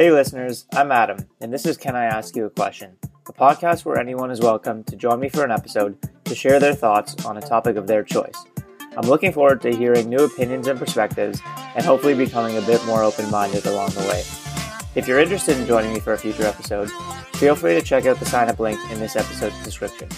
Hey, listeners, I'm Adam, and this is Can I Ask You a Question? A podcast where anyone is welcome to join me for an episode to share their thoughts on a topic of their choice. I'm looking forward to hearing new opinions and perspectives and hopefully becoming a bit more open minded along the way. If you're interested in joining me for a future episode, feel free to check out the sign up link in this episode's description.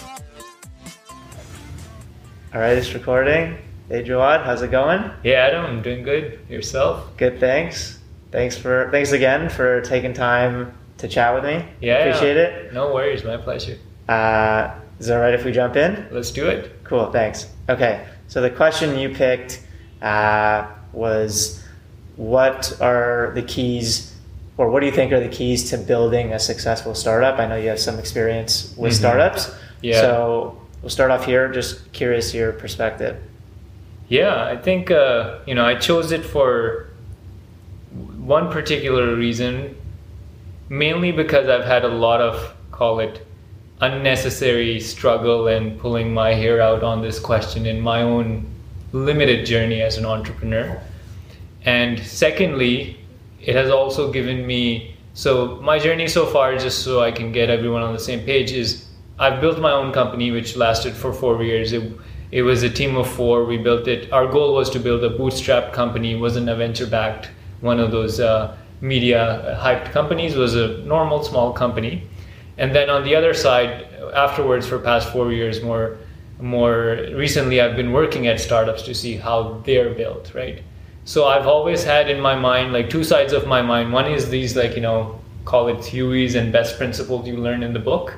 All right, it's recording. Hey, Jawad, how's it going? Yeah, Adam, I'm doing good. Yourself? Good, thanks. Thanks for thanks again for taking time to chat with me. Yeah, appreciate it. No worries, my pleasure. Uh, is it all right if we jump in? Let's do it. Cool, thanks. Okay, so the question you picked uh, was, what are the keys, or what do you think are the keys to building a successful startup? I know you have some experience with Mhm. startups. Yeah. So we'll start off here. Just curious your perspective. Yeah, I think uh, you know I chose it for one particular reason, mainly because I've had a lot of call it unnecessary struggle and pulling my hair out on this question in my own limited journey as an entrepreneur. And secondly, it has also given me so my journey so far, just so I can get everyone on the same page, is I've built my own company which lasted for four years. It, it was a team of four. We built it. Our goal was to build a bootstrap company. It wasn't a venture backed one of those uh, media hyped companies. Was a normal small company. And then on the other side, afterwards, for past four years, more more recently, I've been working at startups to see how they're built, right? So I've always had in my mind like two sides of my mind. One is these like you know call it theories and best principles you learn in the book,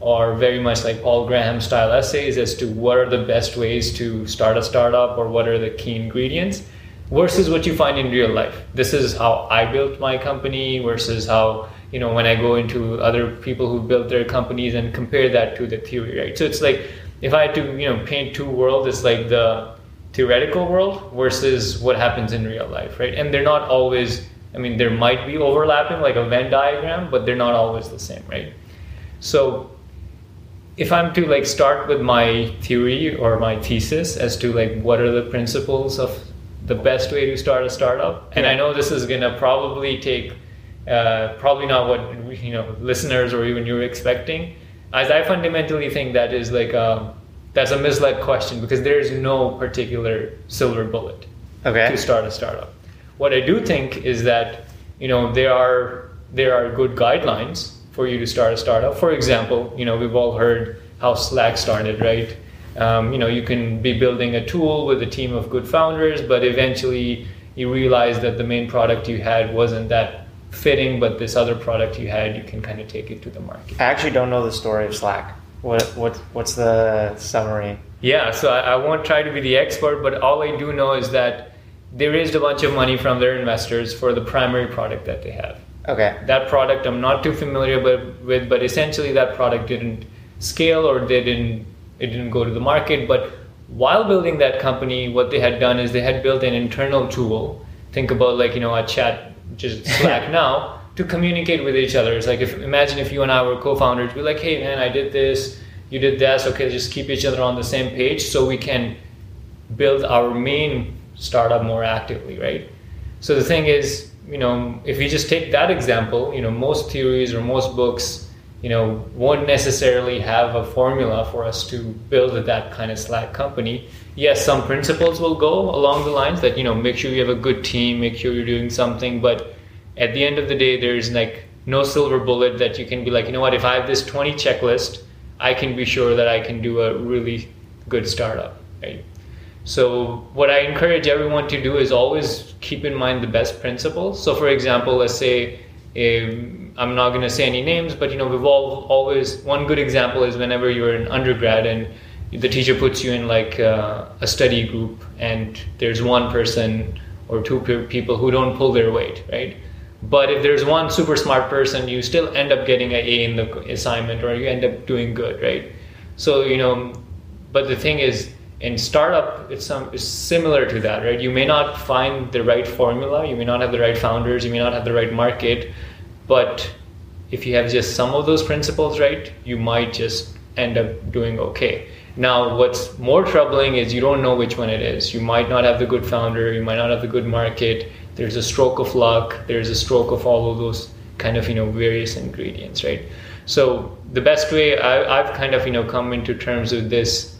or very much like Paul Graham style essays as to what are the best ways to start a startup or what are the key ingredients versus what you find in real life. This is how I built my company versus how you know when I go into other people who built their companies and compare that to the theory, right? So it's like if I had to you know paint two worlds, it's like the theoretical world versus what happens in real life, right? And they're not always. I mean, there might be overlapping, like a Venn diagram, but they're not always the same, right? So if I'm to like start with my theory or my thesis as to like what are the principles of the best way to start a startup, and I know this is gonna probably take uh, probably not what you know listeners or even you're expecting. As I fundamentally think that is like a, that's a misled question because there is no particular silver bullet Okay. to start a startup. What I do think is that you know there are there are good guidelines for you to start a startup. For example, you know we've all heard how Slack started, right? Um, you know you can be building a tool with a team of good founders, but eventually you realize that the main product you had wasn't that fitting, but this other product you had, you can kind of take it to the market. I actually don't know the story of Slack. What what what's the summary? Yeah, so I, I won't try to be the expert, but all I do know is that they raised a bunch of money from their investors for the primary product that they have. Okay. That product I'm not too familiar with, but essentially that product didn't scale or they didn't it didn't go to the market. But while building that company, what they had done is they had built an internal tool. Think about like you know a chat, just Slack now, to communicate with each other. It's like if imagine if you and I were co-founders, be like, hey man, I did this, you did this. Okay, just keep each other on the same page so we can build our main startup more actively, right? So the thing is, you know, if you just take that example, you know, most theories or most books, you know, won't necessarily have a formula for us to build that kind of Slack company. Yes, some principles will go along the lines that, you know, make sure you have a good team, make sure you're doing something, but at the end of the day, there's like no silver bullet that you can be like, you know what, if I have this 20 checklist, I can be sure that I can do a really good startup, right? So what I encourage everyone to do is always keep in mind the best principles. So for example, let's say um, I'm not going to say any names, but you know we've all always one good example is whenever you're an undergrad and the teacher puts you in like uh, a study group and there's one person or two people who don't pull their weight, right? But if there's one super smart person, you still end up getting an A in the assignment or you end up doing good, right? So you know, but the thing is in startup it's, some, it's similar to that right you may not find the right formula you may not have the right founders you may not have the right market but if you have just some of those principles right you might just end up doing okay. Now what's more troubling is you don't know which one it is. You might not have the good founder. You might not have the good market. There's a stroke of luck. There's a stroke of all of those kind of you know various ingredients right? So the best way I, i've kind of you know come into terms with this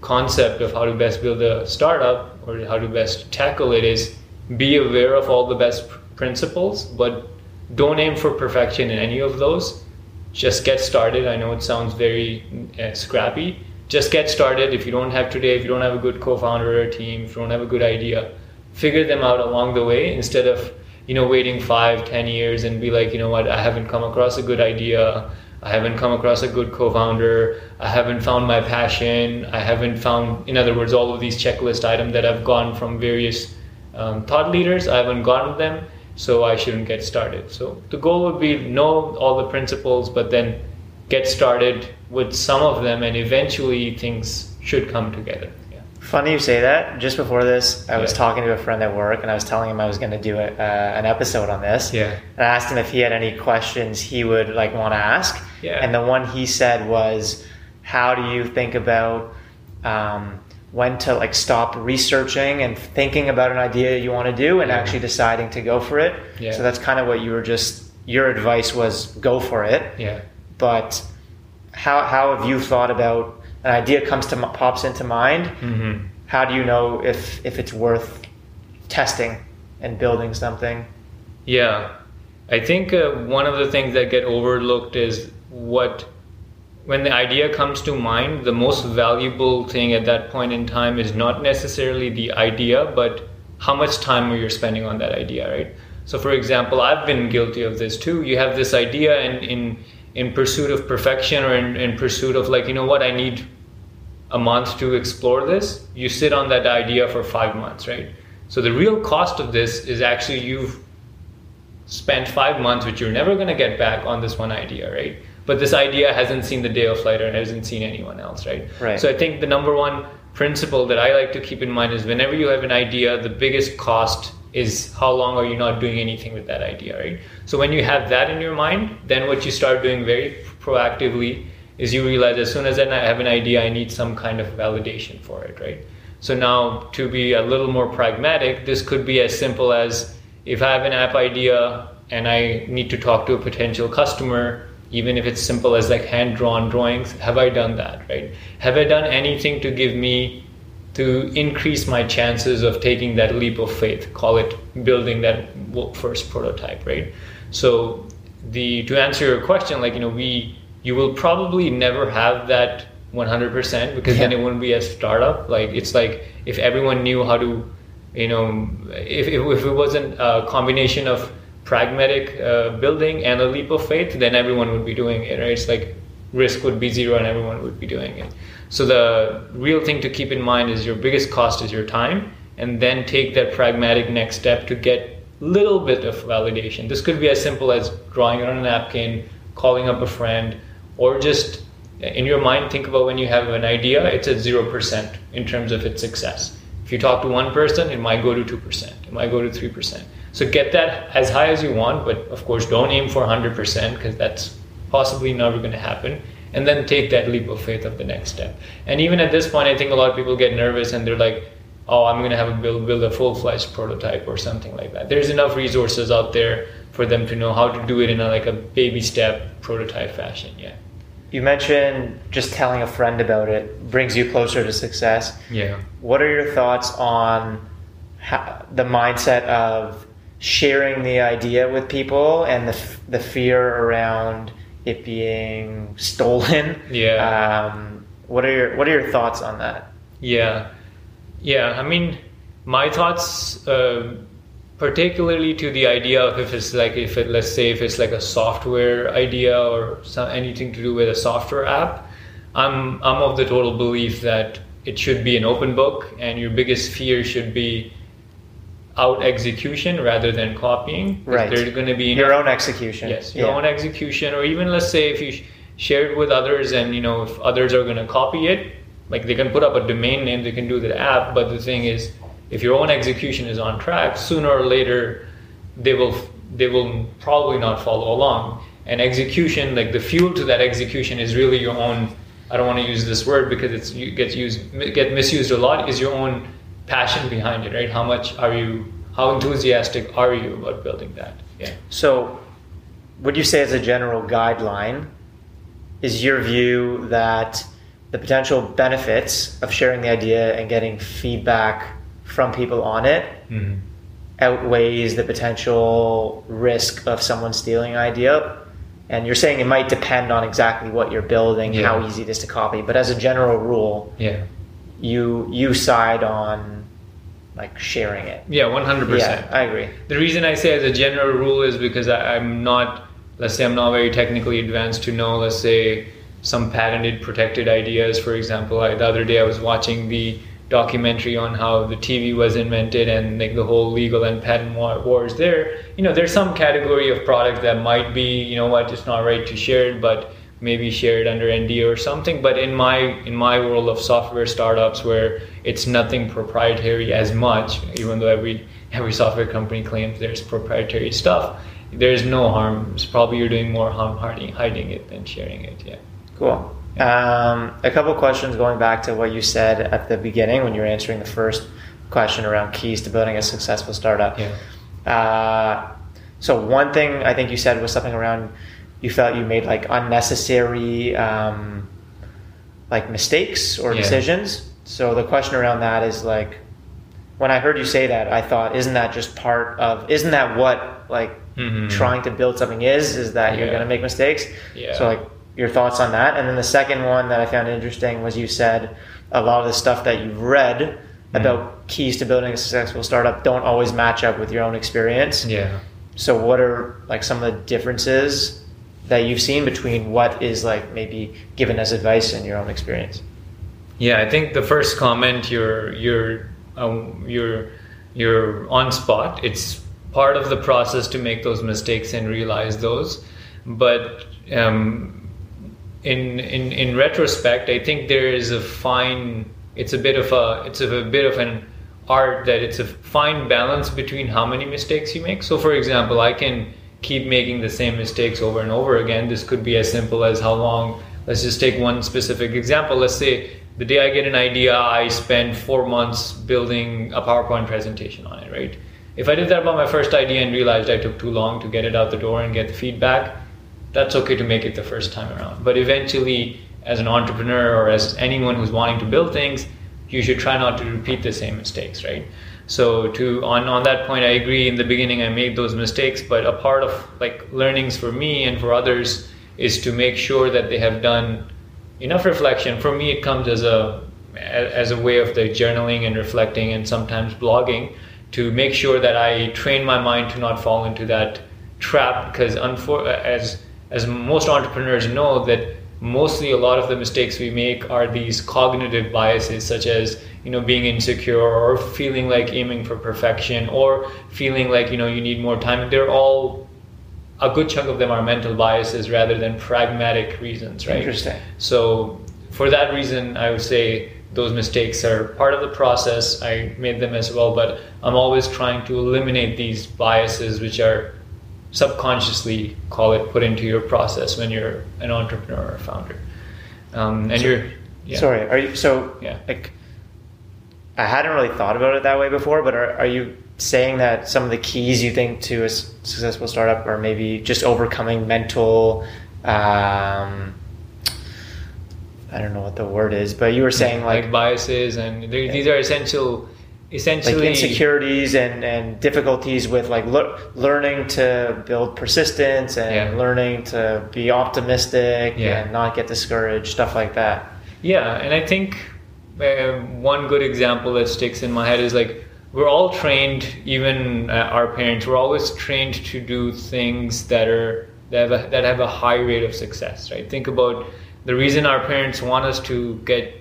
concept of how to best build a startup or how to best tackle it is be aware of all the best principles but don't aim for perfection in any of those. Just get started. I know it sounds very uh, scrappy. Just get started. If you don't have today if you don't have a good co-founder or team if you don't have a good idea figure them out along the way instead of you know waiting five ten years and be like you know what? I haven't come across a good idea. I haven't come across a good co-founder. I haven't found my passion. I haven't found in other words all of these checklist items that i've gotten from various um, thought leaders. I haven't gotten them so i shouldn't get started so the goal would be know all the principles but then get started with some of them and eventually things should come together Funny you say that. Just before this, I was talking to a friend at work, and I was telling him I was going to do a, uh, an episode on this. Yeah. And I asked him if he had any questions he would like want to ask. Yeah. And the one he said was, "How do you think about um, when to like stop researching and thinking about an idea you want to do, and Yeah. actually deciding to go for it?" Yeah. So that's kind of what you were just. Your advice was go for it yeah but how, how have you thought about an idea comes to pops into mind mm-hmm. how do you know if if it's worth testing and building something Yeah, I think uh, one of the things that get overlooked is what when the idea comes to mind, the most valuable thing at that point in time is not necessarily the idea, but how much time are you spending on that idea, right? So, for example, I've been guilty of this too. You have this idea, and in in pursuit of perfection or in, in pursuit of like, you know what, I need a month to explore this, you sit on that idea for five months, right? So the real cost of this is actually you've spent five months, which you're never going to get back on this one idea, right? But this idea hasn't seen the day of light or hasn't seen anyone else, right? Right. So I think the number one principle that I like to keep in mind is whenever you have an idea, the biggest cost is how long are you not doing anything with that idea, right? So when you have that in your mind, then what you start doing very proactively is you realize as soon as I have an idea, I need some kind of validation for it, right? So now to be a little more pragmatic, this could be as simple as if I have an app idea and I need to talk to a potential customer, even if it's simple as like hand drawn drawings, have I done that, right? Have I done anything to give me to increase my chances of taking that leap of faith call it building that first prototype right? So the to answer your question like you know we you will probably never have that 100% because then it wouldn't be a startup. Like it's like if everyone knew how to you know if, if, if it wasn't a combination of pragmatic uh, building and a leap of faith then everyone would be doing it right it's like risk would be zero and everyone would be doing it so the real thing to keep in mind is your biggest cost is your time, and then take that pragmatic next step to get little bit of validation. This could be as simple as drawing it on a napkin, calling up a friend, or just in your mind think about when you have an idea, it's at zero percent in terms of its success. If you talk to one person, it might go to two percent, it might go to three percent. So get that as high as you want, but of course don't aim for hundred percent because that's possibly never going to happen and then take that leap of faith of the next step. And even at this point, I think a lot of people get nervous and they're like, "Oh, I'm going to have a build build a full fledged prototype or something like that." There's enough resources out there for them to know how to do it in a, like a baby step prototype fashion. Yeah. you mentioned just telling a friend about it brings you closer to success Yeah. what are your thoughts on how, the mindset of sharing the idea with people and the, f- the fear around it being stolen Yeah. um, what are your what are your thoughts on that Yeah, yeah. I mean, my thoughts, uh, particularly to the idea of if it's like if it let's say if it's like a software idea or some, anything to do with a software app, I'm I'm of the total belief that it should be an open book, and your biggest fear should be out execution rather than copying. Right. There's going to be your own execution Yes, your Yeah. own execution, or even let's say if you sh- share it with others, and you know if others are going to copy it, like they can put up a domain name, they can do the app. But the thing is, if your own execution is on track, sooner or later, they will they will probably not follow along. And execution, like the fuel to that execution, is really your own. I don't want to use this word because it's it gets used get misused a lot. Is your own passion behind it, right? How much are you? How enthusiastic are you about building that? Yeah. So, would you say as a general guideline is your view that the potential benefits of sharing the idea and getting feedback from people on it Mhm. outweighs the potential risk of someone stealing an idea and you're saying it might depend on exactly what you're building Yeah. how easy it is to copy but as a general rule Yeah. You you side on like sharing it Yeah, 100%. yeah i agree The reason I say as a general rule is because I, I'm not, let's say, I'm not very technically advanced to know, let's say, some patented protected ideas. For example, I, the other day I was watching the documentary on how the TV was invented and like the whole legal and patent war, wars there. You know, there's some category of product that might be, you know what, it's not right to share it, but maybe share it under NDA or something. But in my in my world of software startups, where it's nothing proprietary as much, even though every every software company claims there's proprietary stuff, there's no harm. It's probably you're doing more harm hiding hiding it than sharing it. Yeah. Cool. Um, a couple questions going back to what you said at the beginning when you were answering the first question around keys to building a successful startup. Yeah. Uh, so one thing I think you said was something around you felt you made like unnecessary um, like mistakes or Yeah. decisions. So the question around that is like when I heard you say that, I thought, isn't that just part of? Isn't that what like Mhm. trying to build something is? Is that you're going to make mistakes? Yeah. So like your thoughts on that, and then the second one that I found interesting was you said a lot of the stuff that you've read Mm-hmm. about keys to building a successful startup don't always match up with your own experience. Yeah. So what are like some of the differences that you've seen between what is like maybe given as advice in your own experience? Yeah, I think the first comment you're you're um, you're you're on spot. It's part of the process to make those mistakes and realize those. But um, in in in retrospect, I think there is a fine. It's a bit of a it's a, bit of an art that it's a fine balance between how many mistakes you make. So, for example, I can keep making the same mistakes over and over again. This could be as simple as how long. Let's just take one specific example. Let's say the day I get an idea, I spend four months building a PowerPoint presentation on it, right? If I did that about my first idea and realized I took too long to get it out the door and get the feedback, that's okay to make it the first time around. But eventually, as an entrepreneur or as anyone who's wanting to build things, you should try not to repeat the same mistakes, right? So to on on that point, I agree. In the beginning, I made those mistakes, but a part of like learnings for me and for others is to make sure that they have done enough reflection. For me, it comes as a as a way of the journaling and reflecting and sometimes blogging to make sure that I train my mind to not fall into that trap because unfor- as as most entrepreneurs know that mostly a lot of the mistakes we make are these cognitive biases such as you know being insecure or feeling like aiming for perfection or feeling like you know you need more time they're all a good chunk of them are mental biases rather than pragmatic reasons right Interesting. so for that reason i would say those mistakes are part of the process i made them as well but i'm always trying to eliminate these biases which are subconsciously call it put into your process when you're an entrepreneur or founder um, and So- you're yeah. Sorry, are you so Yeah. like I hadn't really thought about it that way before, but are, are you saying that some of the keys you think to a successful startup are maybe just overcoming mental um, I don't know what the word is, but you were saying like like biases and they- these are essential essentially like insecurities and, and difficulties with like lear- learning to build persistence and Yeah. learning to be optimistic Yeah. and not get discouraged, stuff like that. Yeah, and I think one good example that sticks in my head is like we're all trained, even uh, our parents, we're always trained to do things that are that have a, that have a high rate of success. Right? Think about the reason our parents want us to get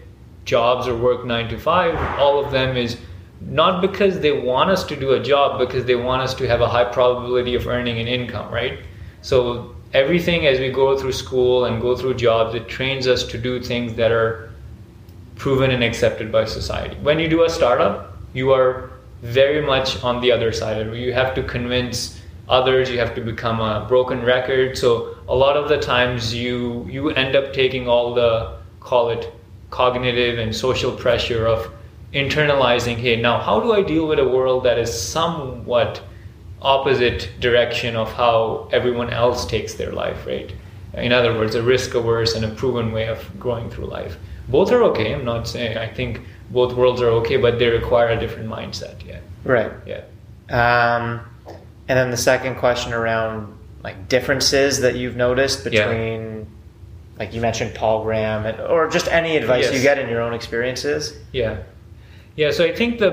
jobs or work nine to five. All of them is not because they want us to do a job, because they want us to have a high probability of earning an income. Right? So everything as we go through school and go through jobs, it trains us to do things that are proven and accepted by society. When you do a startup, you are very much on the other side of it. You have to convince others, you have to become a broken record. So a lot of the times you you end up taking all the call it cognitive and social pressure of internalizing, hey, now how do I deal with a world that is somewhat opposite direction of how everyone else takes their life, right? In other words, a risk averse and a proven way of growing through life. Both are okay. I'm not saying I think both worlds are okay, but they require a different mindset. Yeah. Right. Yeah. Um, and then the second question around like differences that you've noticed Yeah. between, like you mentioned Paul Graham, and, or just any advice Yes. you get in your own experiences. Yeah. Yeah, so I think the,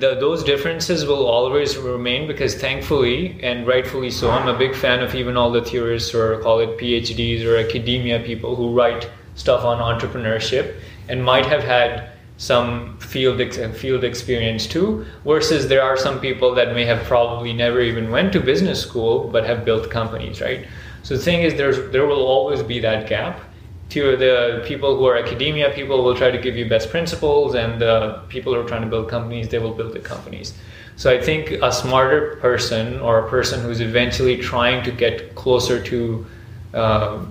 the those differences will always remain because thankfully and rightfully so, I'm a big fan of even all the theorists or call it PhDs or academia people who write stuff on entrepreneurship and might have had some field ex- field experience too. Versus there are some people that may have probably never even went to business school but have built companies, right? So the thing is, there's there will always be that gap to the people who are academia people will try to give you best principles and the people who are trying to build companies they will build the companies so i think a smarter person or a person who's eventually trying to get closer to uh,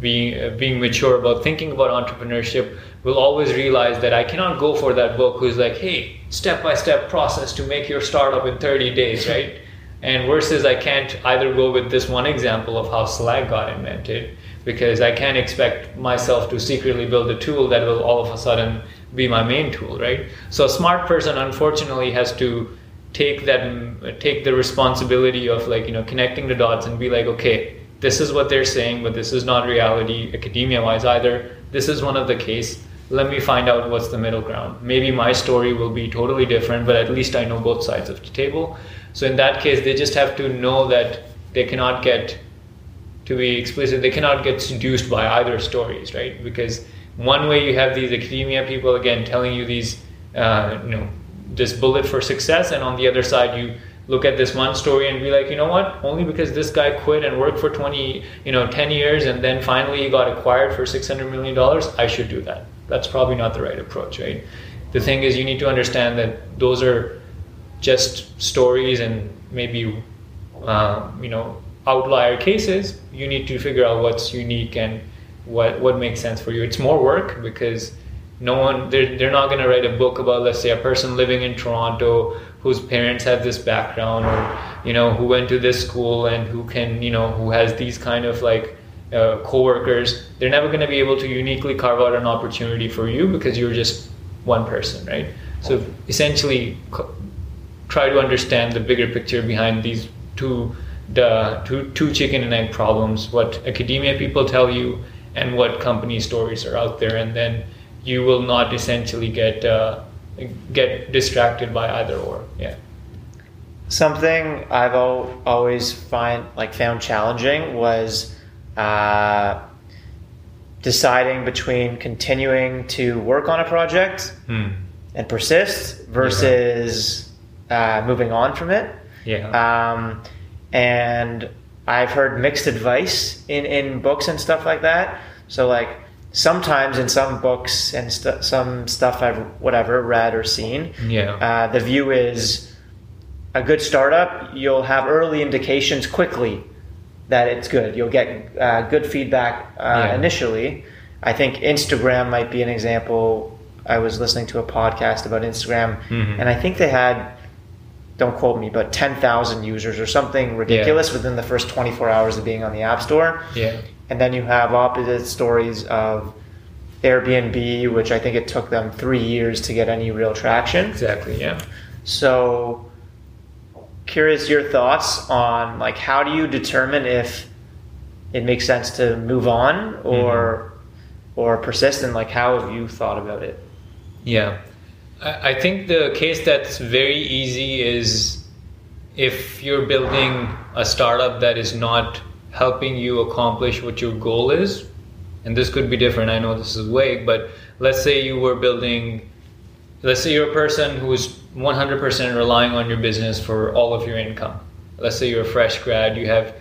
being uh, being mature about thinking about entrepreneurship will always realize that i cannot go for that book who's like hey step by step process to make your startup in 30 days right and versus i can't either go with this one example of how slack got invented because I can't expect myself to secretly build a tool that will all of a sudden be my main tool, right? So a smart person, unfortunately, has to take that take the responsibility of like you know connecting the dots and be like, okay, this is what they're saying, but this is not reality, academia-wise either. This is one of the case. Let me find out what's the middle ground. Maybe my story will be totally different, but at least I know both sides of the table. So in that case, they just have to know that they cannot get to be explicit, they cannot get seduced by either stories, right? Because one way you have these academia people again telling you these, uh, you know, this bullet for success, and on the other side you look at this one story and be like, you know what? Only because this guy quit and worked for twenty, you know, ten years, and then finally he got acquired for six hundred million dollars, I should do that. That's probably not the right approach, right? The thing is, you need to understand that those are just stories and maybe, uh, you know, outlier cases, you need to figure out what's unique and what what makes sense for you. It's more work because no one they're, they're not going to write a book about let's say a person living in Toronto whose parents have this background or you know who went to this school and who can you know who has these kind of like uh, co-workers they're never going to be able to uniquely carve out an opportunity for you because you're just one person right? So essentially try to understand the bigger picture behind these two the two, two chicken and egg problems what academia people tell you and what company stories are out there and then you will not essentially get uh, get distracted by either or yeah Something I've al- always find like found challenging was uh, deciding between continuing to work on a project Hmm. and persist versus uh, moving on from it. yeah Um, and I've heard mixed advice in, in books and stuff like that. So like sometimes in some books and st- some stuff I've whatever read or seen, yeah uh, the view is a good startup. You'll have early indications quickly that it's good. You'll get uh, good feedback uh, Yeah. initially. I think Instagram might be an example. I was listening to a podcast about Instagram, Mhm. and I think they had, don't quote me, but 10,000 users or something ridiculous within the first 24 hours of being on the App Store. yeah And then you have opposite stories of Airbnb, which I think it took them three years to get any real traction. exactly yeah So, curious your thoughts on like how do you determine if it makes sense to move on or mm-hmm. or persist, and like how have you thought about it? Yeah. I I think the case that's very easy is if you're building a startup that is not helping you accomplish what your goal is, and this could be different, I know this is vague, but let's say you were building, let's say you're a person who's 100% relying on your business for all of your income. Let's say you're a fresh grad, you have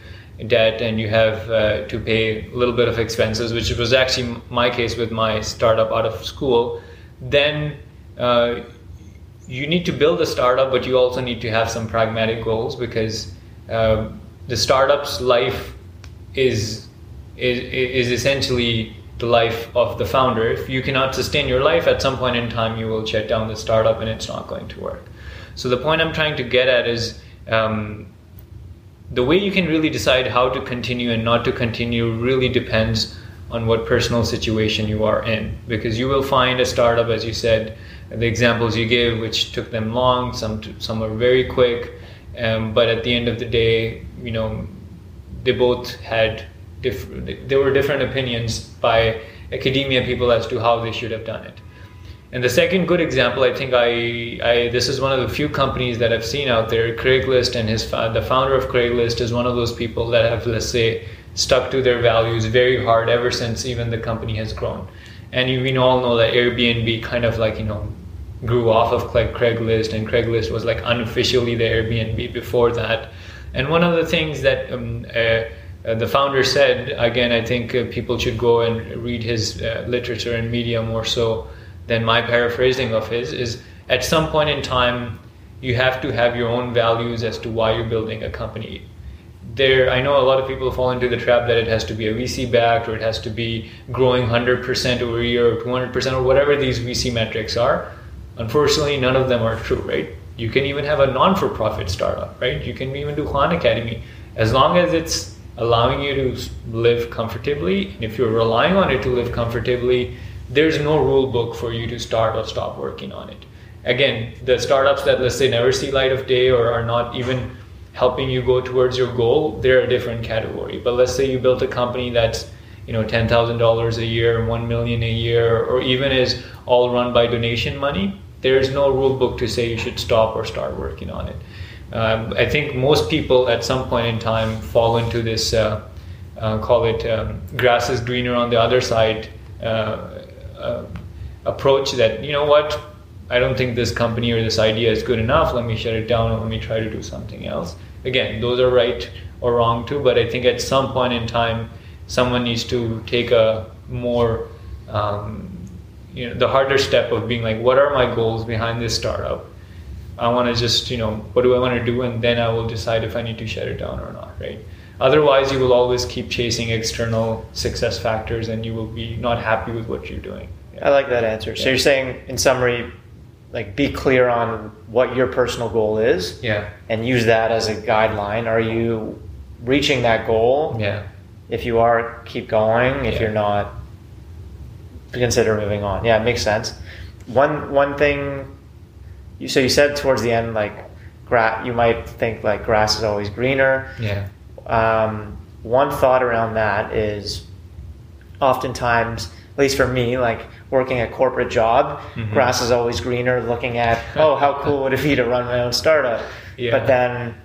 debt and you have uh, to pay a little bit of expenses, which was actually my case with my startup out of school. Then uh, you need to build a startup, but you also need to have some pragmatic goals because uh, the startup's life is, is is essentially the life of the founder. If you cannot sustain your life, at some point in time, you will shut down the startup, and it's not going to work. So the point I'm trying to get at is. Um, the way you can really decide how to continue and not to continue really depends on what personal situation you are in because you will find a startup as you said the examples you gave which took them long some some are very quick um, but at the end of the day you know they both had different there were different opinions by academia people as to how they should have done it and the second good example, I think I, I this is one of the few companies that I've seen out there. Craigslist and his the founder of Craigslist is one of those people that have let's say stuck to their values very hard ever since even the company has grown. And we all know that Airbnb kind of like you know grew off of like Craigslist, and Craigslist was like unofficially the Airbnb before that. And one of the things that um, uh, uh, the founder said, again, I think uh, people should go and read his uh, literature and media more so than my paraphrasing of his is at some point in time you have to have your own values as to why you're building a company. There i know a lot of people fall into the trap that it has to be a vc backed or it has to be growing 100% over a year or 200% or whatever these vc metrics are. Unfortunately none of them are true right you can even have a non-for-profit startup right you can even do khan academy as long as it's allowing you to live comfortably and if you're relying on it to live comfortably there's no rule book for you to start or stop working on it. Again, the startups that let's say never see light of day or are not even helping you go towards your goal, they're a different category. But let's say you built a company that's you know ten thousand dollars a year, one million a year, or even is all run by donation money. There's no rule book to say you should stop or start working on it. Um, I think most people at some point in time fall into this, uh, uh, call it um, grass is greener on the other side uh, uh, approach that you know what I don't think this company or this idea is good enough. Let me shut it down and let me try to do something else. Again, those are right or wrong too, but I think at some point in time, someone needs to take a more, um, you know, the harder step of being like, what are my goals behind this startup? I want to just, you know, what do I want to do? And then I will decide if I need to shut it down or not, right? Otherwise, you will always keep chasing external success factors and you will be not happy with what you're doing. I like that answer. So you're saying, in summary, like be clear on what your personal goal is yeah and use that as a guideline are you reaching that goal yeah if you are keep going if Yeah. you're not consider moving on yeah it makes sense one one thing you so you said towards the end like gra- you might think like grass is always greener yeah um, one thought around that is oftentimes, at least for me, like working a corporate job, Mhm. grass is always greener looking at, oh, how cool would it be to run my own startup? Yeah. But then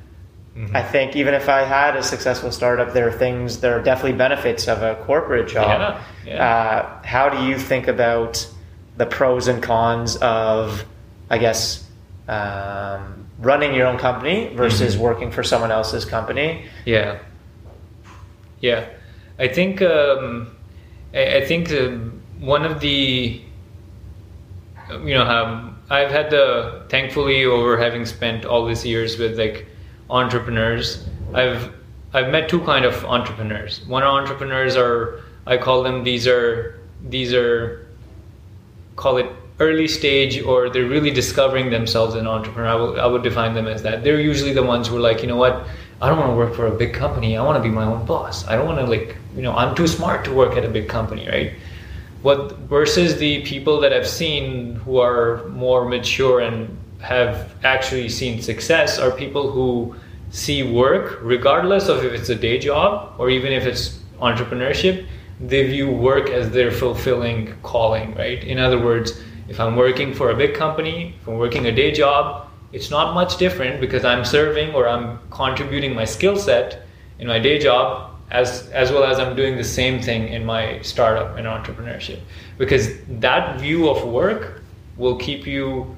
Mhm. I think even if I had a successful startup, there are things, there are definitely benefits of a corporate job. Yeah, yeah. Uh, how do you think about the pros and cons of, I guess, um, running your own company versus Mhm. working for someone else's company? Yeah. Yeah. I think um, I, I think um, one of the you know um, I've had the thankfully over having spent all these years with like entrepreneurs I've I've met two kind of entrepreneurs. One entrepreneurs are I call them these are these are call it early stage or they're really discovering themselves an entrepreneur. I, will, I would define them as that. They're usually the ones who are like, you know what, I don't want to work for a big company. I want to be my own boss. I don't want to like, you know, I'm too smart to work at a big company, right? What versus the people that I've seen who are more mature and have actually seen success are people who see work, regardless of if it's a day job or even if it's entrepreneurship, they view work as their fulfilling calling, right? In other words, if I'm working for a big company, if I'm working a day job, it's not much different because I'm serving or I'm contributing my skill set in my day job as as well as I'm doing the same thing in my startup and entrepreneurship. Because that view of work will keep you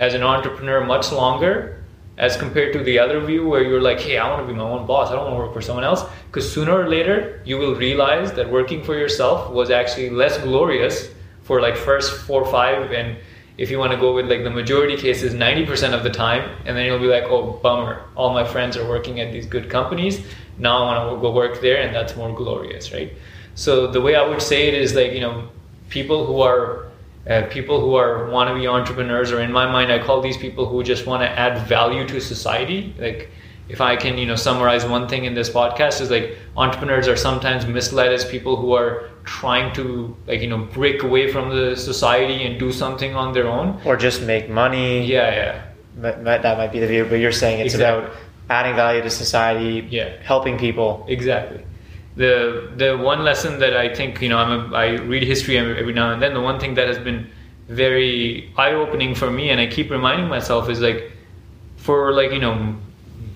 as an entrepreneur much longer as compared to the other view where you're like, hey, I want to be my own boss. I don't want to work for someone else. Because sooner or later, you will realize that working for yourself was actually less glorious for like first four five. And if you want to go with like the majority cases, 90% of the time. And then you'll be like, oh, bummer. All my friends are working at these good companies. Now I want to go work there. And that's more glorious, right? So the way I would say it is like, you know, people who are uh, people who are wannabe entrepreneurs, or in my mind, I call these people who just want to add value to society. Like, if I can, you know, summarize one thing in this podcast is like entrepreneurs are sometimes misled as people who are trying to like, you know, break away from the society and do something on their own. Or just make money. Yeah, yeah. That, that might be the view, but you're saying it's Exactly. about adding value to society, Yeah. helping people. Exactly. The the one lesson that I think you know I'm a, I read history every now and then. The one thing that has been very eye opening for me, and I keep reminding myself, is like for like you know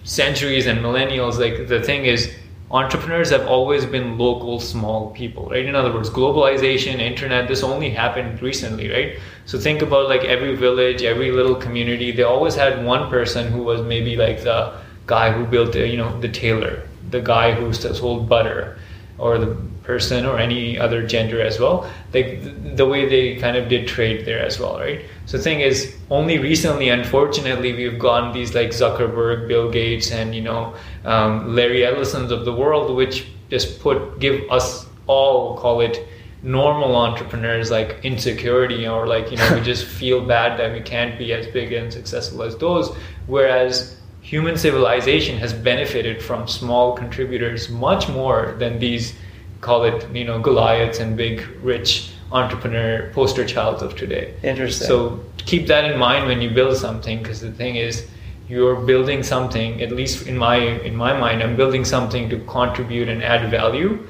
centuries and millennials. Like the thing is, entrepreneurs have always been local, small people, right? In other words, globalization, internet. This only happened recently, right? So think about like every village, every little community. They always had one person who was maybe like the guy who built, the, you know, the tailor, the guy who sold butter, or the person or any other gender as well. Like the, the way they kind of did trade there as well, right? So the thing is, only recently, unfortunately, we've gotten these like Zuckerberg, Bill Gates, and you know um, Larry Ellison's of the world, which just put give us all call it normal entrepreneurs like insecurity or like you know we just feel bad that we can't be as big and successful as those whereas human civilization has benefited from small contributors much more than these call it you know goliaths and big rich entrepreneur poster childs of today. Interesting. so keep that in mind when you build something because the thing is you're building something at least in my in my mind i'm building something to contribute and add value.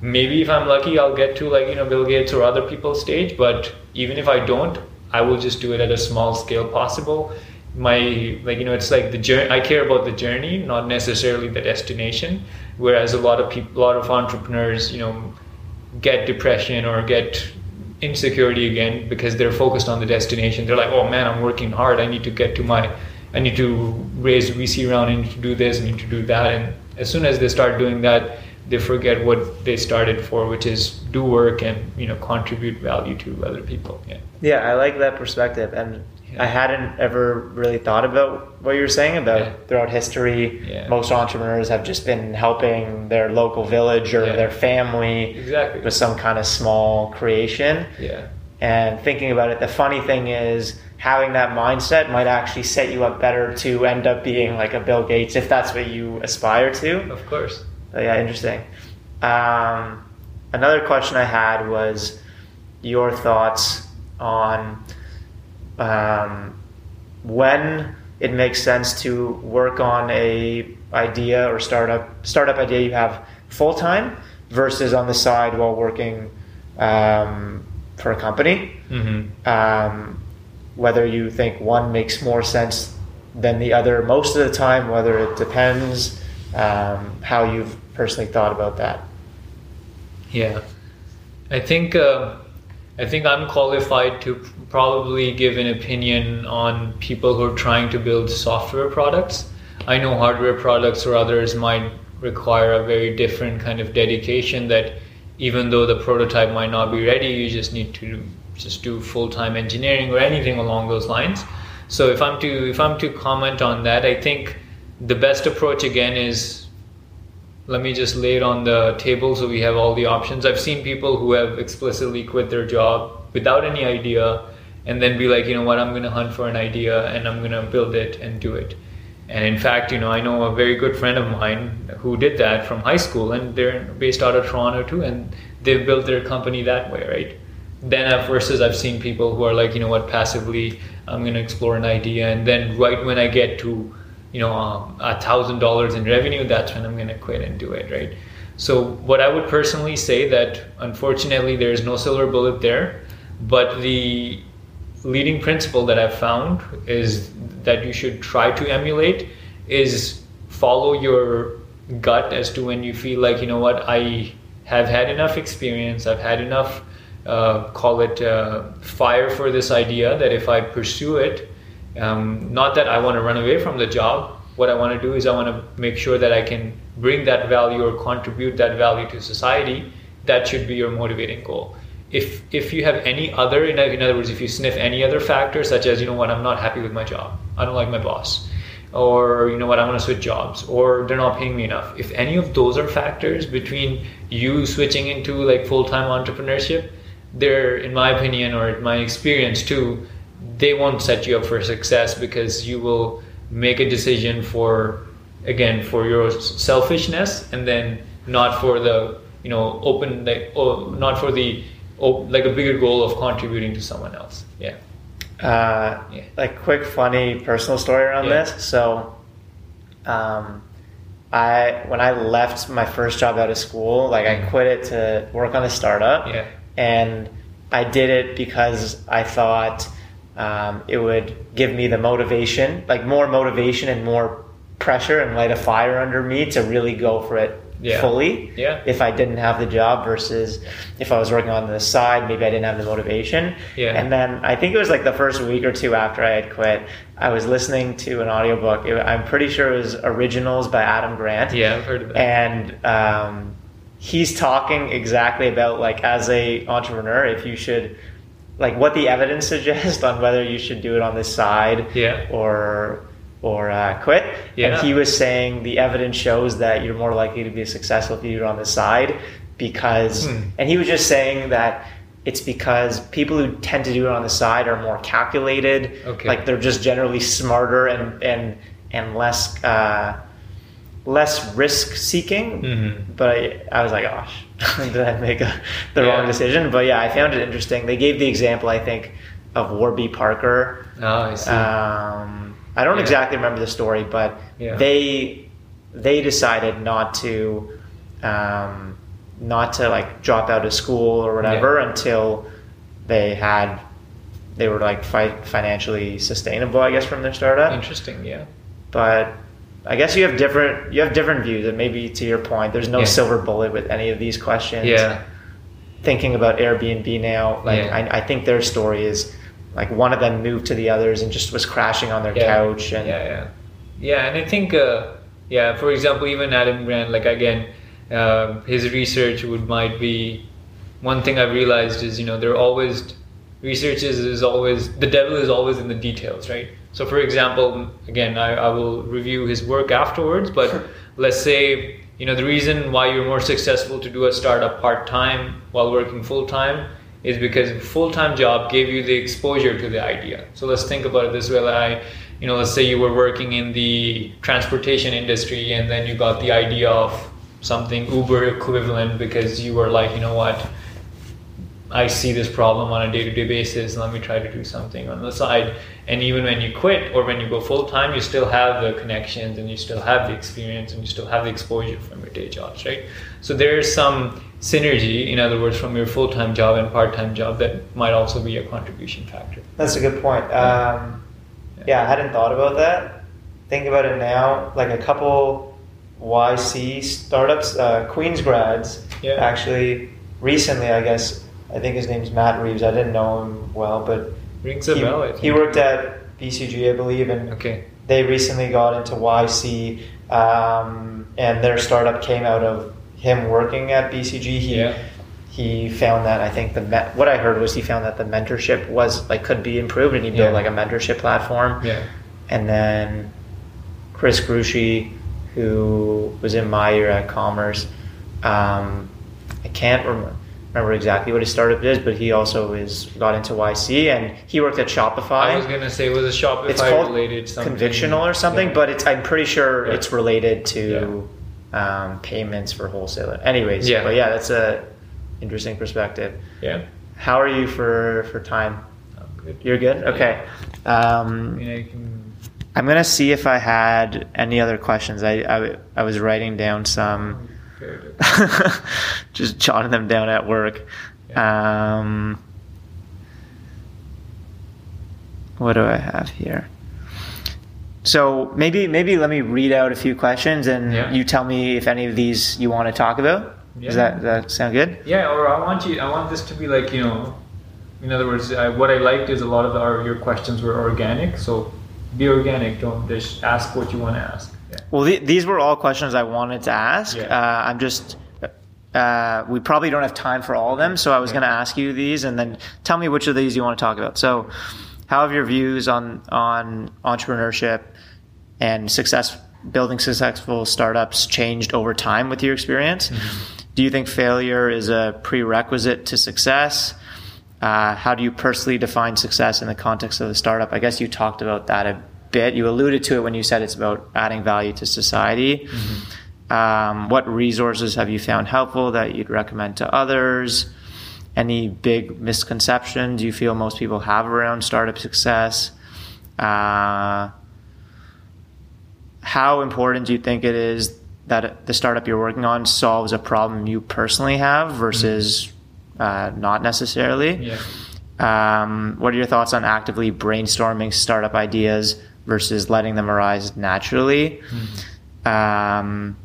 Maybe if i'm lucky i'll get to like you know bill gates or other people's stage but even if i don't i will just do it at a small scale possible my like you know it's like the journey i care about the journey not necessarily the destination. Whereas a lot of people a lot of entrepreneurs you know get depression or get insecurity again because they're focused on the destination. They're like oh man i'm working hard. I need to get to my i need to raise vc round. I need to do this. I need to do that. And as soon as they start doing that they forget what they started for which is do work and you know contribute value to other people. Yeah. Yeah, I like that perspective, and Yeah. I hadn't ever really thought about what you were saying about Yeah. throughout history. Yeah. Most entrepreneurs have just been helping their local village or their family exactly with some kind of small creation. yeah And thinking about it, the funny thing is having that mindset might actually set you up better to end up being like a Bill Gates if that's what you aspire to. of course But yeah, interesting. Um, another question I had was your thoughts on um, when it makes sense to work on a idea or startup startup idea you have full time versus on the side while working um, for a company. hmm Um, whether you think one makes more sense than the other most of the time, whether it depends, um, how you've personally thought about that. Yeah, I think uh, I think I'm qualified to probably give an opinion on people who are trying to build software products. I know hardware products or others might require a very different kind of dedication. That even though the prototype might not be ready, you just need to just do full time engineering or anything along those lines. So if I'm to if I'm to comment on that, I think the best approach again is let me just lay it on the table so we have all the options. I've seen people who have explicitly quit their job without any idea and then be like, you know what, I'm going to hunt for an idea and I'm going to build it and do it. And in fact, you know, I know a very good friend of mine who did that from high school and they're based out of Toronto too and they've built their company that way, right? Then uh, versus I've seen people who are like, you know what, passively, I'm going to explore an idea and then right when I get to you know um, a thousand dollars in revenue that's when i'm going to quit and do it right so what i would personally say that unfortunately there's no silver bullet there but the leading principle that i've found is that you should try to emulate is follow your gut as to when you feel like you know what i have had enough experience i've had enough uh, call it uh, fire for this idea that if i pursue it um, not that I want to run away from the job. What I want to do is I want to make sure that I can bring that value or contribute that value to society. That should be your motivating goal. If if you have any other, in, other words, if you sniff any other factors, such as you know what, I'm not happy with my job, I don't like my boss, or you know what, I want to switch jobs, or they're not paying me enough. If any of those are factors between you switching into like full time entrepreneurship, they're, in my opinion or in my experience too, they won't set you up for success because you will make a decision for again for your selfishness and then not for the you know open like oh, not for the oh, like a bigger goal of contributing to someone else yeah Uh, Yeah. Like quick, funny personal story around Yeah. this. So, um, I when I left my first job out of school, like I quit it to work on a startup, Yeah. and I did it because I thought um, it would give me the motivation, like more motivation and more pressure and light a fire under me to really go for it Yeah. fully. Yeah. If I didn't have the job versus if I was working on the side, maybe I didn't have the motivation. Yeah. And then I think it was like the first week or two after I had quit, I was listening to an audiobook. It, I'm pretty sure it was Originals by Adam Grant. yeah i've heard of that And um, he's talking exactly about like as a entrepreneur, if you should like what the evidence suggests on whether you should do it on this side Yeah. or or uh, quit. Yeah. And he was saying the evidence shows that you're more likely to be successful if you do it on the side because, Hmm. and he was just saying that it's because people who tend to do it on the side are more calculated. Okay. Like they're just generally smarter and and and less uh, less risk seeking. Mhm. But I, I was like, gosh, did I make a, the Yeah. wrong decision? But yeah, I found it interesting. They gave the example, I think, of Warby Parker. oh i see Um, I don't Yeah. exactly remember the story, but Yeah. they they decided not to um, not to like drop out of school or whatever until they had they were like fi- financially sustainable, I guess, from their startup. interesting yeah But I guess you have different you have different views, and maybe to your point, there's no Yeah. silver bullet with any of these questions. yeah Thinking about Airbnb now, like Yeah. I, I think their story is like one of them moved to the others and just was crashing on their yeah. couch and yeah yeah. Yeah and i think uh, yeah for example even adam grant like again um, his research would might be one thing i've realized is you know there are always research is, is always the devil is always in the details right? So for example again i, I will review his work afterwards but let's say you know the reason why you're more successful to do a startup part-time while working full-time is because full-time job gave you the exposure to the idea so let's think about it this way like I, you know let's say you were working in the transportation industry and then you got the idea of something uber equivalent because you were like you know what I see this problem on a day-to-day basis. Let me try to do something on the side. And even when you quit or when you go full time, you still have the connections and you still have the experience and you still have the exposure from your day jobs, right? So there is some synergy, in other words, from your full-time job and part-time job that might also be a contribution factor. That's a good point. Um, yeah, I hadn't thought about that. Think about it now. Like a couple YC startups, uh, Queens grads, Yeah. actually recently, I guess, I think his name's Matt Reeves. I didn't know him well, but Rings a he, bell. I think. he worked at BCG, I believe, and Okay. they recently got into YC, um, and their startup came out of him working at BCG. He Yeah. he found that I think the me- what I heard was he found that the mentorship was like could be improved, and he built Yeah. like a mentorship platform. Yeah. And then Chris Grouchy, who was in my year at Commerce, um, I can't rem- remember exactly what his startup is, but he also is got into YC, and he worked at Shopify I was gonna say it was a Shopify it's called related something. convictional or something, Yeah. but it's I'm pretty sure Yeah. it's related to um, payments for wholesaler. Anyways, Yeah. but yeah, that's a interesting perspective. yeah. How are you for for time? Oh, good. You're good. Okay. Um, mean, I can. I'm gonna see if I had any other questions. I I, I was writing down some, just jotting them down at work. Um, what do I have here? So maybe maybe let me read out a few questions and Yeah. you tell me if any of these you want to talk about. Yeah. Does that does that sound good? Yeah, or I want you. I want this to be like you know, in other words, I, what I liked is a lot of our your questions were organic. So be organic. Don't just ask what you want to ask. Yeah. Well, th- these were all questions I wanted to ask. Yeah. Uh, I'm just. Uh, we probably don't have time for all of them, so I was Yeah. going to ask you these, and then tell me which of these you want to talk about. So, how have your views on on entrepreneurship and success, building successful startups, changed over time with your experience? Do you think failure is a prerequisite to success? Uh, how do you personally define success in the context of the startup? I guess you talked about that a bit. You alluded to it when you said it's about adding value to society. Mm-hmm. Um, what resources have you found helpful that you'd recommend to others? Any big misconceptions you feel most people have around startup success? Uh, how important do you think it is that the startup you're working on solves a problem you personally have versus mm-hmm. uh, not necessarily? Yeah. Um, what are your thoughts on actively brainstorming startup ideas versus letting them arise naturally? Mm-hmm. Um,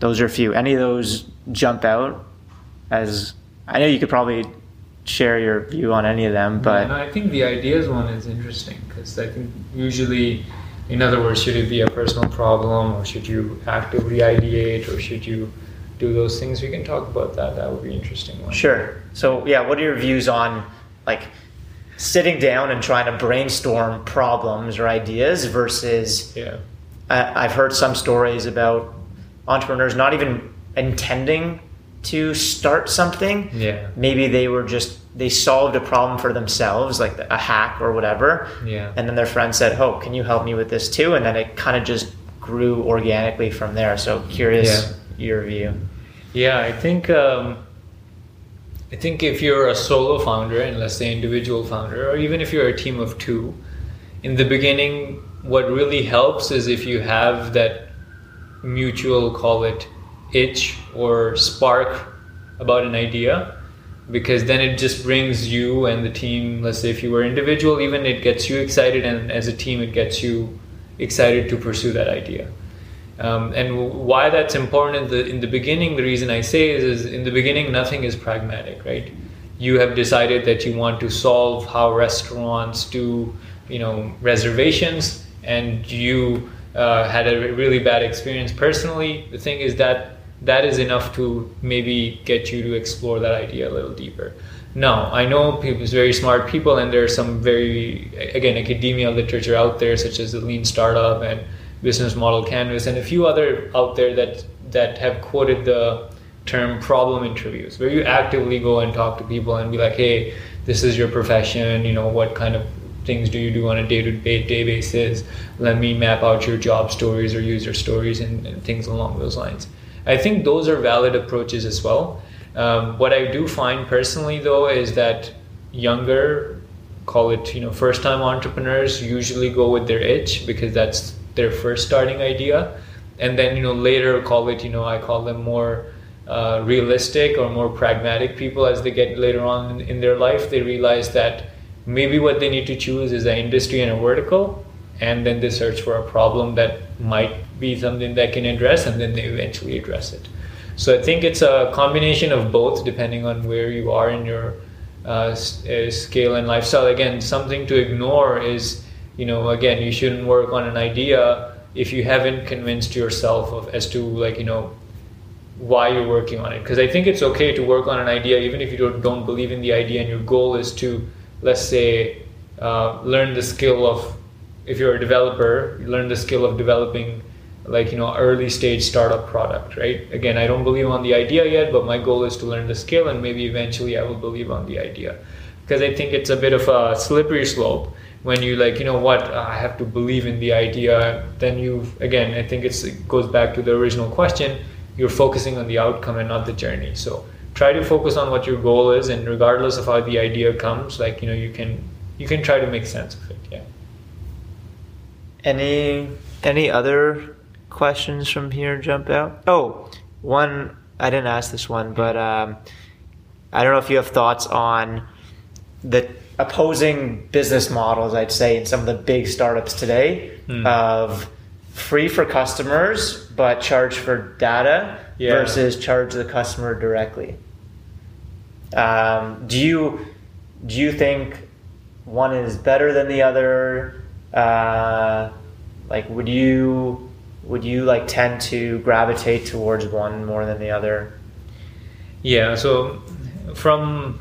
those are a few. Any of those jump out as I know you could probably share your view on any of them, but yeah, I think the ideas one is interesting because I think usually, in other words, should it be a personal problem or should you actively ideate or should you do those things? We can talk about that. That would be interesting. One. Sure. So yeah, what are your views on like sitting down and trying to brainstorm problems or ideas versus yeah. I've heard some stories about entrepreneurs not even intending to start something. Yeah. Maybe they were just they solved a problem for themselves, like a hack or whatever. Yeah. And then their friend said, "Oh, can you help me with this too?" And then it kind of just grew organically from there. So curious yeah. your view. Yeah, I think um, I think if you're a solo founder and let's say individual founder, or even if you're a team of two, in the beginning, what really helps is if you have that mutual call it itch or spark about an idea because then it just brings you and the team let's say if you were individual even it gets you excited and as a team it gets you excited to pursue that idea. Um, and why that's important in the, in the beginning the reason i say is, is in the beginning nothing is pragmatic right? You have decided that you want to solve how restaurants do you know reservations and you uh, had a really bad experience. Personally the thing is that that is enough to maybe get you to explore that idea a little deeper. Now, I know people, very smart people, and there's some very, again, academia literature out there, such as the Lean Startup and Business Model Canvas, and a few other out there that that have quoted the term problem interviews, where you actively go and talk to people and be like, hey, this is your profession, you know, what kind of things do you do on a day-to-day basis? Let me map out your job stories or user stories and, and things along those lines. I think those are valid approaches as well. Um, what I do find personally, though, is that younger, call it you know first time entrepreneurs, usually go with their itch because that's their first starting idea, and then you know later call it you know I call them more uh, realistic or more pragmatic people as they get later on in, in their life. They realize that maybe what they need to choose is an industry and a vertical, and then they search for a problem that might be something that can address and then they eventually address it. So i think it's a combination of both depending on where you are in your uh, uh, scale and lifestyle. Again something to ignore is you know again you shouldn't work on an idea if you haven't convinced yourself of as to like you know why you're working on it. Because i think it's okay to work on an idea even if you don't, don't believe in the idea and your goal is to let's say uh, learn the skill of if you're a developer learn the skill of developing like you know early stage startup product right? Again i don't believe on the idea yet but my goal is to learn the skill and maybe eventually i will believe on the idea. Because i think it's a bit of a slippery slope when you like you know what i have to believe in the idea. Then you again i think it goes back to the original question you're focusing on the outcome and not the journey. So try to focus on what your goal is and regardless of how the idea comes like you know you can you can try to make sense of it yeah. Any any other questions from here jump out? Oh, one, I didn't ask this one, but um, I don't know if you have thoughts on the opposing business models, I'd say, in some of the big startups today mm. of free for customers, but charge for data yeah. versus charge the customer directly. Um, do you do you think one is better than the other? Uh, like, would you would you like tend to gravitate towards one more than the other? Yeah. So from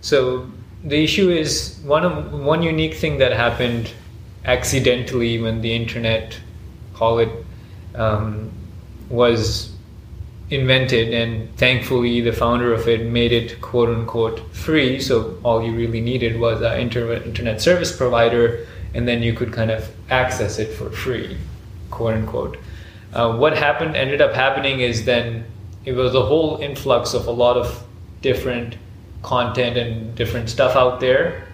so the issue is one of one unique thing that happened accidentally when the internet, call it, um, was invented, and thankfully the founder of it made it quote unquote free. So all you really needed was an inter- internet service provider and then you could kind of access it for free, quote unquote. Uh, what happened ended up happening is then it was a whole influx of a lot of different content and different stuff out there.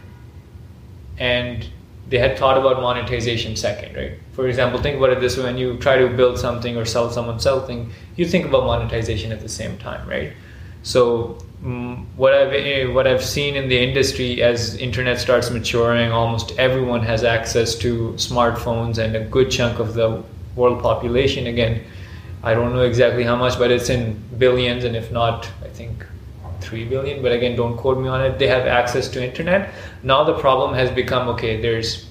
And they had thought about monetization second right? For example think about it this way. When you try to build something or sell someone something you think about monetization at the same time right so um, what I've eh, what I've seen in the industry as internet starts maturing, almost everyone has access to smartphones, and a good chunk of the world population. Again, I don't know exactly how much, but it's in billions, and if not, I think 3 billion. But again don't quote me on it. They have access to internet. Now the problem has become okay there's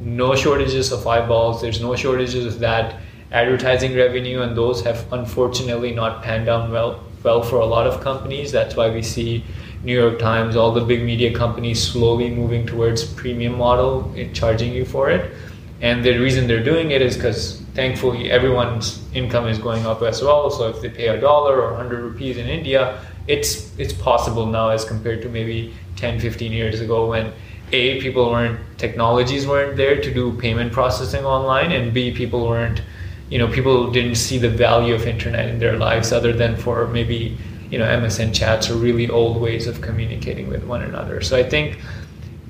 no shortages of eyeballs. There's no shortages of that advertising revenue and those have unfortunately not panned down well well for a lot of companies. That's why we see New York Times all the big media companies slowly moving towards premium model in charging you for it. And the reason they're doing it is because thankfully everyone's income is going up as well. So if they pay a dollar or 100 rupees in India it's it's possible now as compared to maybe 10 15 years ago when a people weren't technologies weren't there to do payment processing online and b people weren't you know people didn't see the value of internet in their lives other than for maybe you know msn chats or really old ways of communicating with one another so i think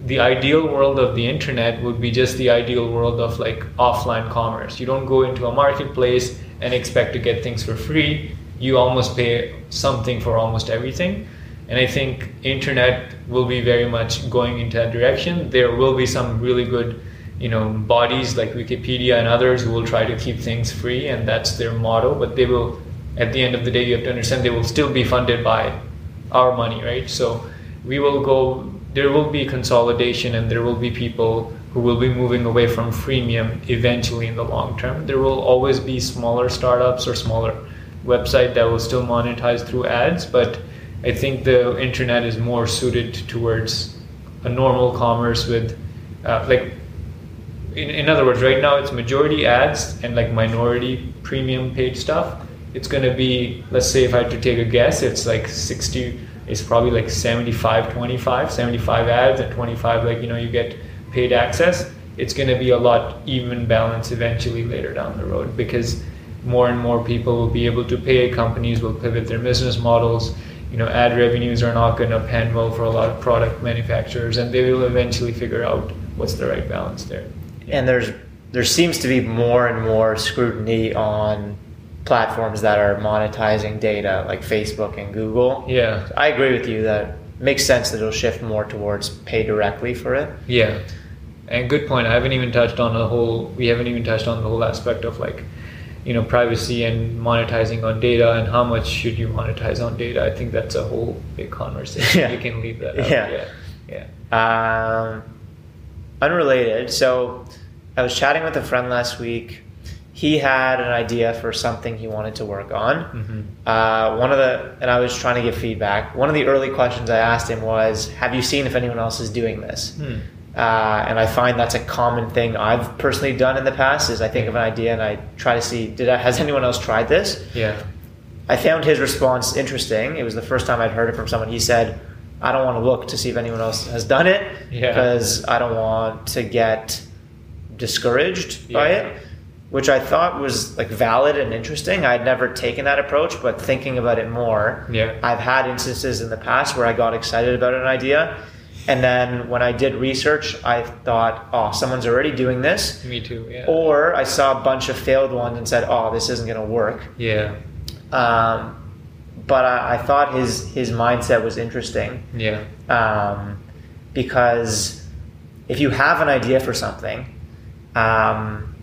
the ideal world of the internet would be just the ideal world of like offline commerce you don't go into a marketplace and expect to get things for free you almost pay something for almost everything. And I think internet will be very much going into that direction. There will be some really good, you know, bodies like Wikipedia and others who will try to keep things free, and that's their motto. But they will, at the end of the day, you have to understand they will still be funded by our money, right? So we will go. There will be consolidation, and there will be people who will be moving away from freemium eventually in the long term. There will always be smaller startups or smaller website that will still monetize through ads, but I think the internet is more suited towards a normal commerce with uh, like in, in other words right now it's majority ads and like minority premium paid stuff it's going to be let's say if i had to take a guess it's like 60 it's probably like 75 25 75 ads and 25 like you know you get paid access it's going to be a lot even balance eventually later down the road because more and more people will be able to pay. Companies will pivot their business models. You know, ad revenues are not going to pan well for a lot of product manufacturers, and they will eventually figure out what's the right balance there. And there's there seems to be more and more scrutiny on platforms that are monetizing data, like Facebook and Google. Yeah, I agree with you that makes sense that it'll shift more towards pay directly for it. Yeah, and good point. I haven't even touched on the whole. We haven't even touched on the whole aspect of like you know privacy and monetizing on data and how much should you monetize on data i think that's a whole big conversation yeah. you can leave that out. yeah yeah, yeah. Um, unrelated so i was chatting with a friend last week he had an idea for something he wanted to work on mm-hmm. uh, one of the and i was trying to give feedback one of the early questions i asked him was have you seen if anyone else is doing this hmm. Uh, and I find that's a common thing I've personally done in the past. Is I think of an idea and I try to see did I, has anyone else tried this? Yeah. I found his response interesting. It was the first time I'd heard it from someone. He said, "I don't want to look to see if anyone else has done it yeah. because I don't want to get discouraged yeah. by it." Which I thought was like valid and interesting. I'd never taken that approach, but thinking about it more, yeah. I've had instances in the past where I got excited about an idea and then when I did research, I thought, oh, someone's already doing this. Me too, yeah. Or I saw a bunch of failed ones and said, oh, this isn't going to work. Yeah. Um, but I, I, thought his his mindset was interesting. Yeah. Um, because if you have an idea for something, um,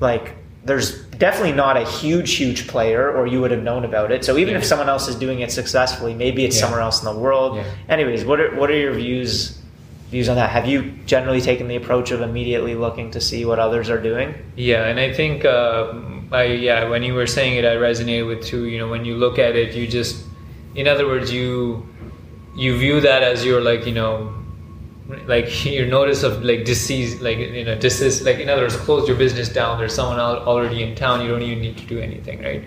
like there's definitely not a huge, huge player, or you would have known about it. So even yeah. if someone else is doing it successfully, maybe it's yeah. somewhere else in the world. Yeah. Anyways, what are what are your views views on that? Have you generally taken the approach of immediately looking to see what others are doing? Yeah, and I think uh, I yeah when you were saying it, I resonated with too. You know, when you look at it, you just, in other words, you you view that as your like you know like your notice of like disease like you know disease like in other words close your business down there's someone already in town you don't even need to do anything right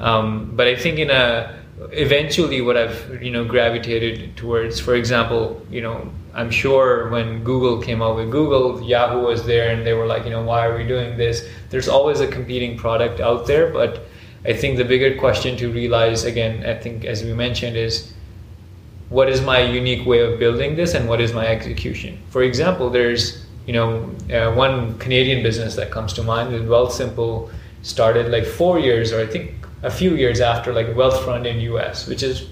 um, but i think in a eventually what I've you know gravitated towards. For example, you know I'm sure when Google came out with Google, Yahoo was there, and they were like, you know, why are we doing this? There's always a competing product out there, but I think the bigger question to realize again, I think as we mentioned, is what is my unique way of building this, and what is my execution? For example, there's you know uh, one Canadian business that comes to mind is Wealthsimple started like four years or I think a few years after like Wealthfront in US, which is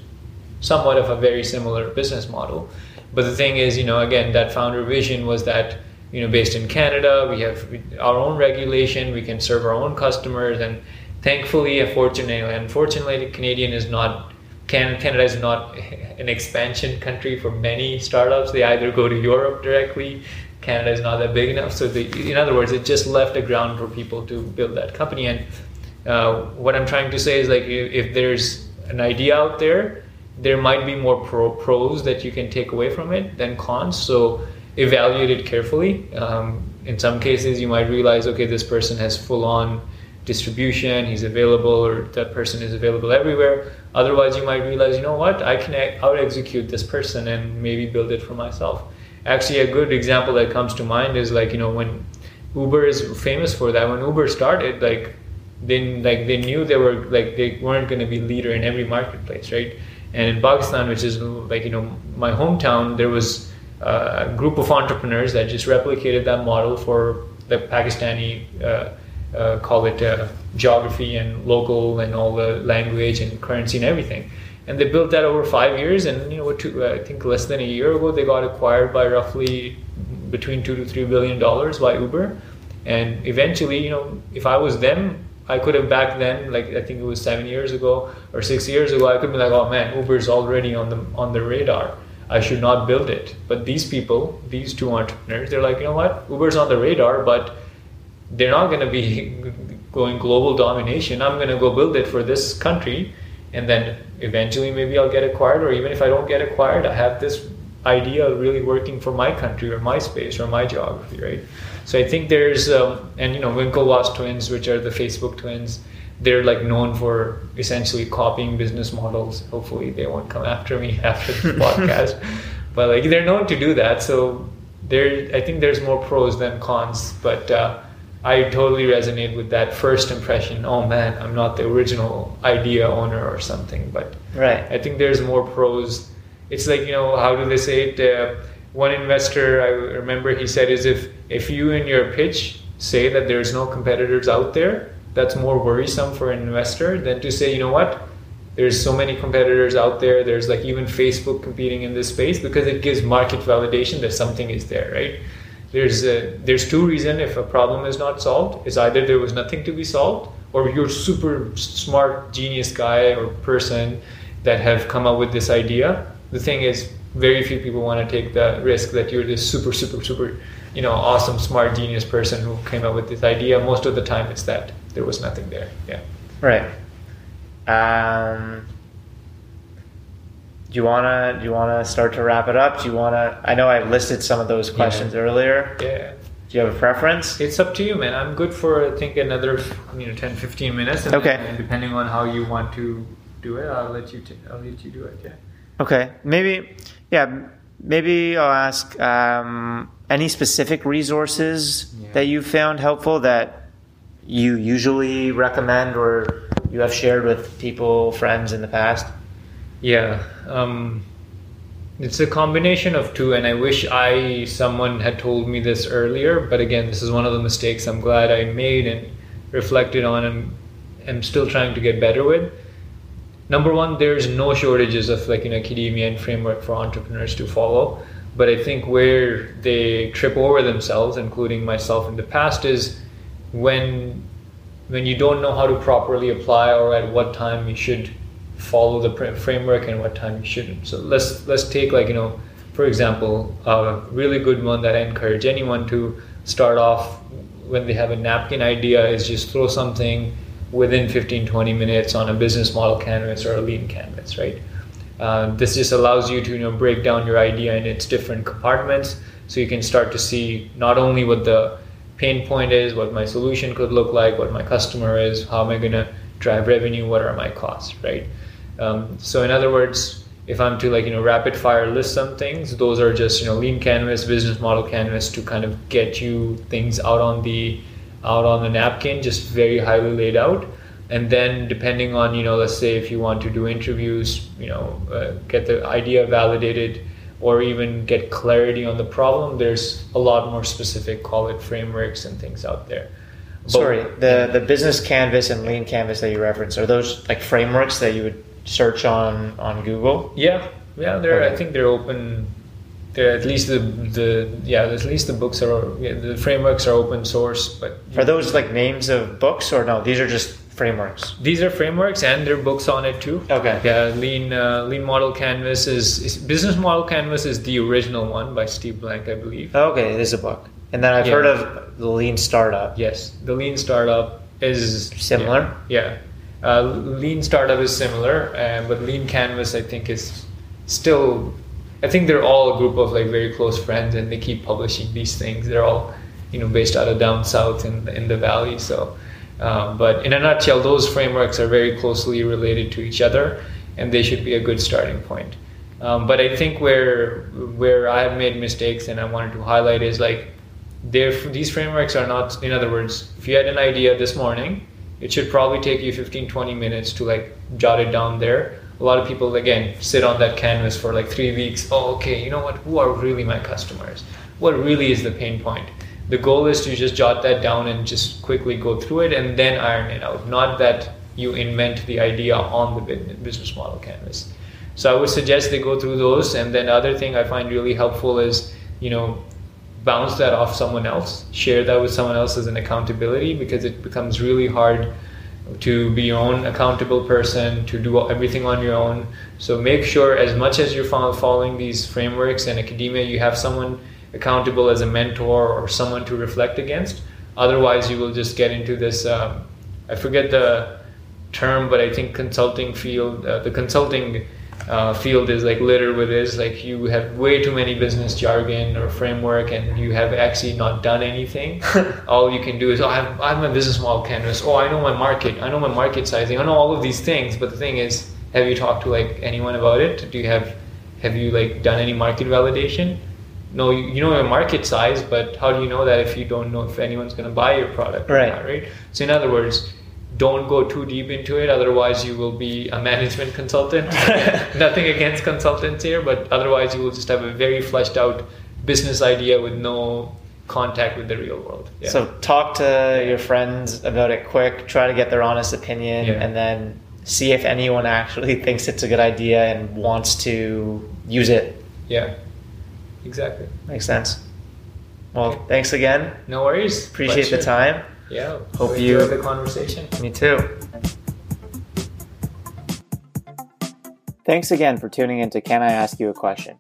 somewhat of a very similar business model. But the thing is, you know, again, that founder vision was that, you know, based in Canada, we have our own regulation, we can serve our own customers, and thankfully, unfortunately, unfortunately, Canadian is not Canada is not an expansion country for many startups. They either go to Europe directly. Canada is not that big enough. So, in other words, it just left a ground for people to build that company. And uh, what I'm trying to say is like if, if, there's an idea out there, there might be more pro- pros that you can take away from it than cons. So evaluate it carefully. Um, in some cases, you might realize, okay, this person has full on distribution, he's available, or that person is available everywhere. Otherwise, you might realize, you know what, I can out execute this person and maybe build it for myself. Actually, a good example that comes to mind is like, you know, when Uber is famous for that. When Uber started, like they like they knew they were like they weren't going to be leader in every marketplace, right? And in Pakistan, which is like you know my hometown, there was a group of entrepreneurs that just replicated that model for the Pakistani uh, uh, call it uh, geography and local and all the language and currency and everything. And they built that over five years, and you know, two, I think less than a year ago, they got acquired by roughly between two to three billion dollars by Uber. And eventually, you know, if I was them, I could have back then, like I think it was seven years ago or six years ago, I could be like, oh man, Uber's already on the on the radar. I should not build it. But these people, these two entrepreneurs, they're like, you know what? Uber's on the radar, but they're not going to be going global domination. I'm going to go build it for this country, and then eventually maybe I'll get acquired. Or even if I don't get acquired, I have this idea really working for my country or my space or my geography, right? So I think there's, um, and you know, Winklevoss twins, which are the Facebook twins, they're like known for essentially copying business models. Hopefully, they won't come after me after this podcast, but like they're known to do that. So there, I think there's more pros than cons, but. Uh, I totally resonate with that first impression. Oh man, I'm not the original idea owner or something. But right. I think there's more pros. It's like you know how do they say it? Uh, one investor I remember he said is if if you in your pitch say that there's no competitors out there, that's more worrisome for an investor than to say, you know what, there's so many competitors out there. There's like even Facebook competing in this space because it gives market validation that something is there, right? There's a, there's two reasons if a problem is not solved. It's either there was nothing to be solved, or you're super smart genius guy or person that have come up with this idea. The thing is, very few people want to take the risk that you're this super, super, super, you know, awesome, smart, genius person who came up with this idea. Most of the time, it's that there was nothing there. Yeah. Right. Um, do you wanna do you wanna start to wrap it up? Do you wanna? I know I listed some of those questions yeah. earlier. Yeah. Do you have a preference? It's up to you, man. I'm good for I think another you know 10, 15 minutes. And okay. Then, depending on how you want to do it, I'll let you. T- I'll let you do it. Yeah. Okay. Maybe yeah, maybe I'll ask um, any specific resources yeah. that you found helpful that you usually recommend or you have shared with people, friends in the past. Yeah, um, it's a combination of two, and I wish I someone had told me this earlier. But again, this is one of the mistakes I'm glad I made and reflected on, and am still trying to get better with number one, there's no shortages of like an academia and framework for entrepreneurs to follow. But I think where they trip over themselves, including myself in the past, is when when you don't know how to properly apply or at what time you should follow the framework and what time you shouldn't. So let's let's take like you know, for example, a really good one that I encourage anyone to start off when they have a napkin idea is just throw something within 15 20 minutes on a business model canvas or a lean canvas right uh, this just allows you to you know break down your idea in its different compartments so you can start to see not only what the pain point is what my solution could look like what my customer is how am i going to drive revenue what are my costs right Um, so in other words, if I'm to like you know rapid fire list some things, those are just you know lean canvas, business model canvas to kind of get you things out on the out on the napkin, just very highly laid out. And then depending on you know let's say if you want to do interviews, you know uh, get the idea validated or even get clarity on the problem, there's a lot more specific call it frameworks and things out there. But, Sorry, the the business canvas and lean canvas that you reference are those like frameworks that you would search on on Google? Yeah, yeah. They're okay. I think they're open. They're at least the the yeah at least the books are yeah, the frameworks are open source. But are those like names of books or no? These are just frameworks. These are frameworks and there are books on it too. Okay. Yeah, lean uh, lean model canvas is, is, business model canvas is the original one by Steve Blank, I believe. Okay, it is a book. And then I've yeah. heard of the lean startup. Yes, the lean startup is similar. Yeah. yeah. Uh, lean startup is similar, uh, but lean canvas I think is still. I think they're all a group of like very close friends, and they keep publishing these things. They're all, you know, based out of down south in in the valley. So, um, but in a nutshell, those frameworks are very closely related to each other, and they should be a good starting point. Um, but I think where where I have made mistakes, and I wanted to highlight is like, these frameworks are not. In other words, if you had an idea this morning it should probably take you 15 20 minutes to like jot it down there. A lot of people again sit on that canvas for like three weeks. Oh okay you know what? Who are really my customers? What really is the pain point? The goal is to just jot that down and just quickly go through it and then iron it out. Not that you invent the idea on the business model canvas. So i would suggest they go through those. And then the other thing i find really helpful is you know bounce that off someone else, share that with someone else as an accountability because it becomes really hard to be your own accountable person, to do everything on your own. So make sure, as much as you're following these frameworks in academia, you have someone accountable as a mentor or someone to reflect against. Otherwise, you will just get into this. Um, I forget the term, but I think consulting field, uh, the consulting uh, field is like littered with this. Like you have way too many business jargon or framework and you have actually not done anything. All you can do is oh, I, have, I have my business model canvas. Oh i know my market. I know my market sizing. I know all of these things. But the thing is have you talked to like anyone about it? Do you have have you like done any market validation? No you, you know your market size but how do you know that if you don't know if anyone's going to buy your product right. not, right? So in other words don't go too deep into it otherwise you will be a management consultant. Nothing against consultants here but otherwise you will just have a very fleshed out business idea with no contact with the real world. Yeah. so talk to your friends about it quick try to get their honest opinion yeah. and then see if anyone actually thinks it's a good idea and wants to use it. Yeah. Exactly. Makes sense. Well thanks again. No worries. Appreciate Pleasure. the time yeah. Hope you enjoyed the conversation. Me too. Thanks again for tuning in to Can I Ask You a Question?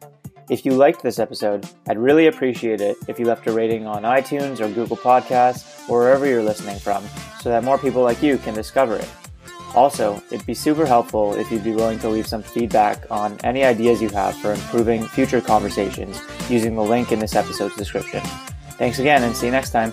If you liked this episode, I'd really appreciate it if you left a rating on iTunes or Google Podcasts or wherever you're listening from so that more people like you can discover it. Also, it'd be super helpful if you'd be willing to leave some feedback on any ideas you have for improving future conversations using the link in this episode's description. Thanks again and see you next time.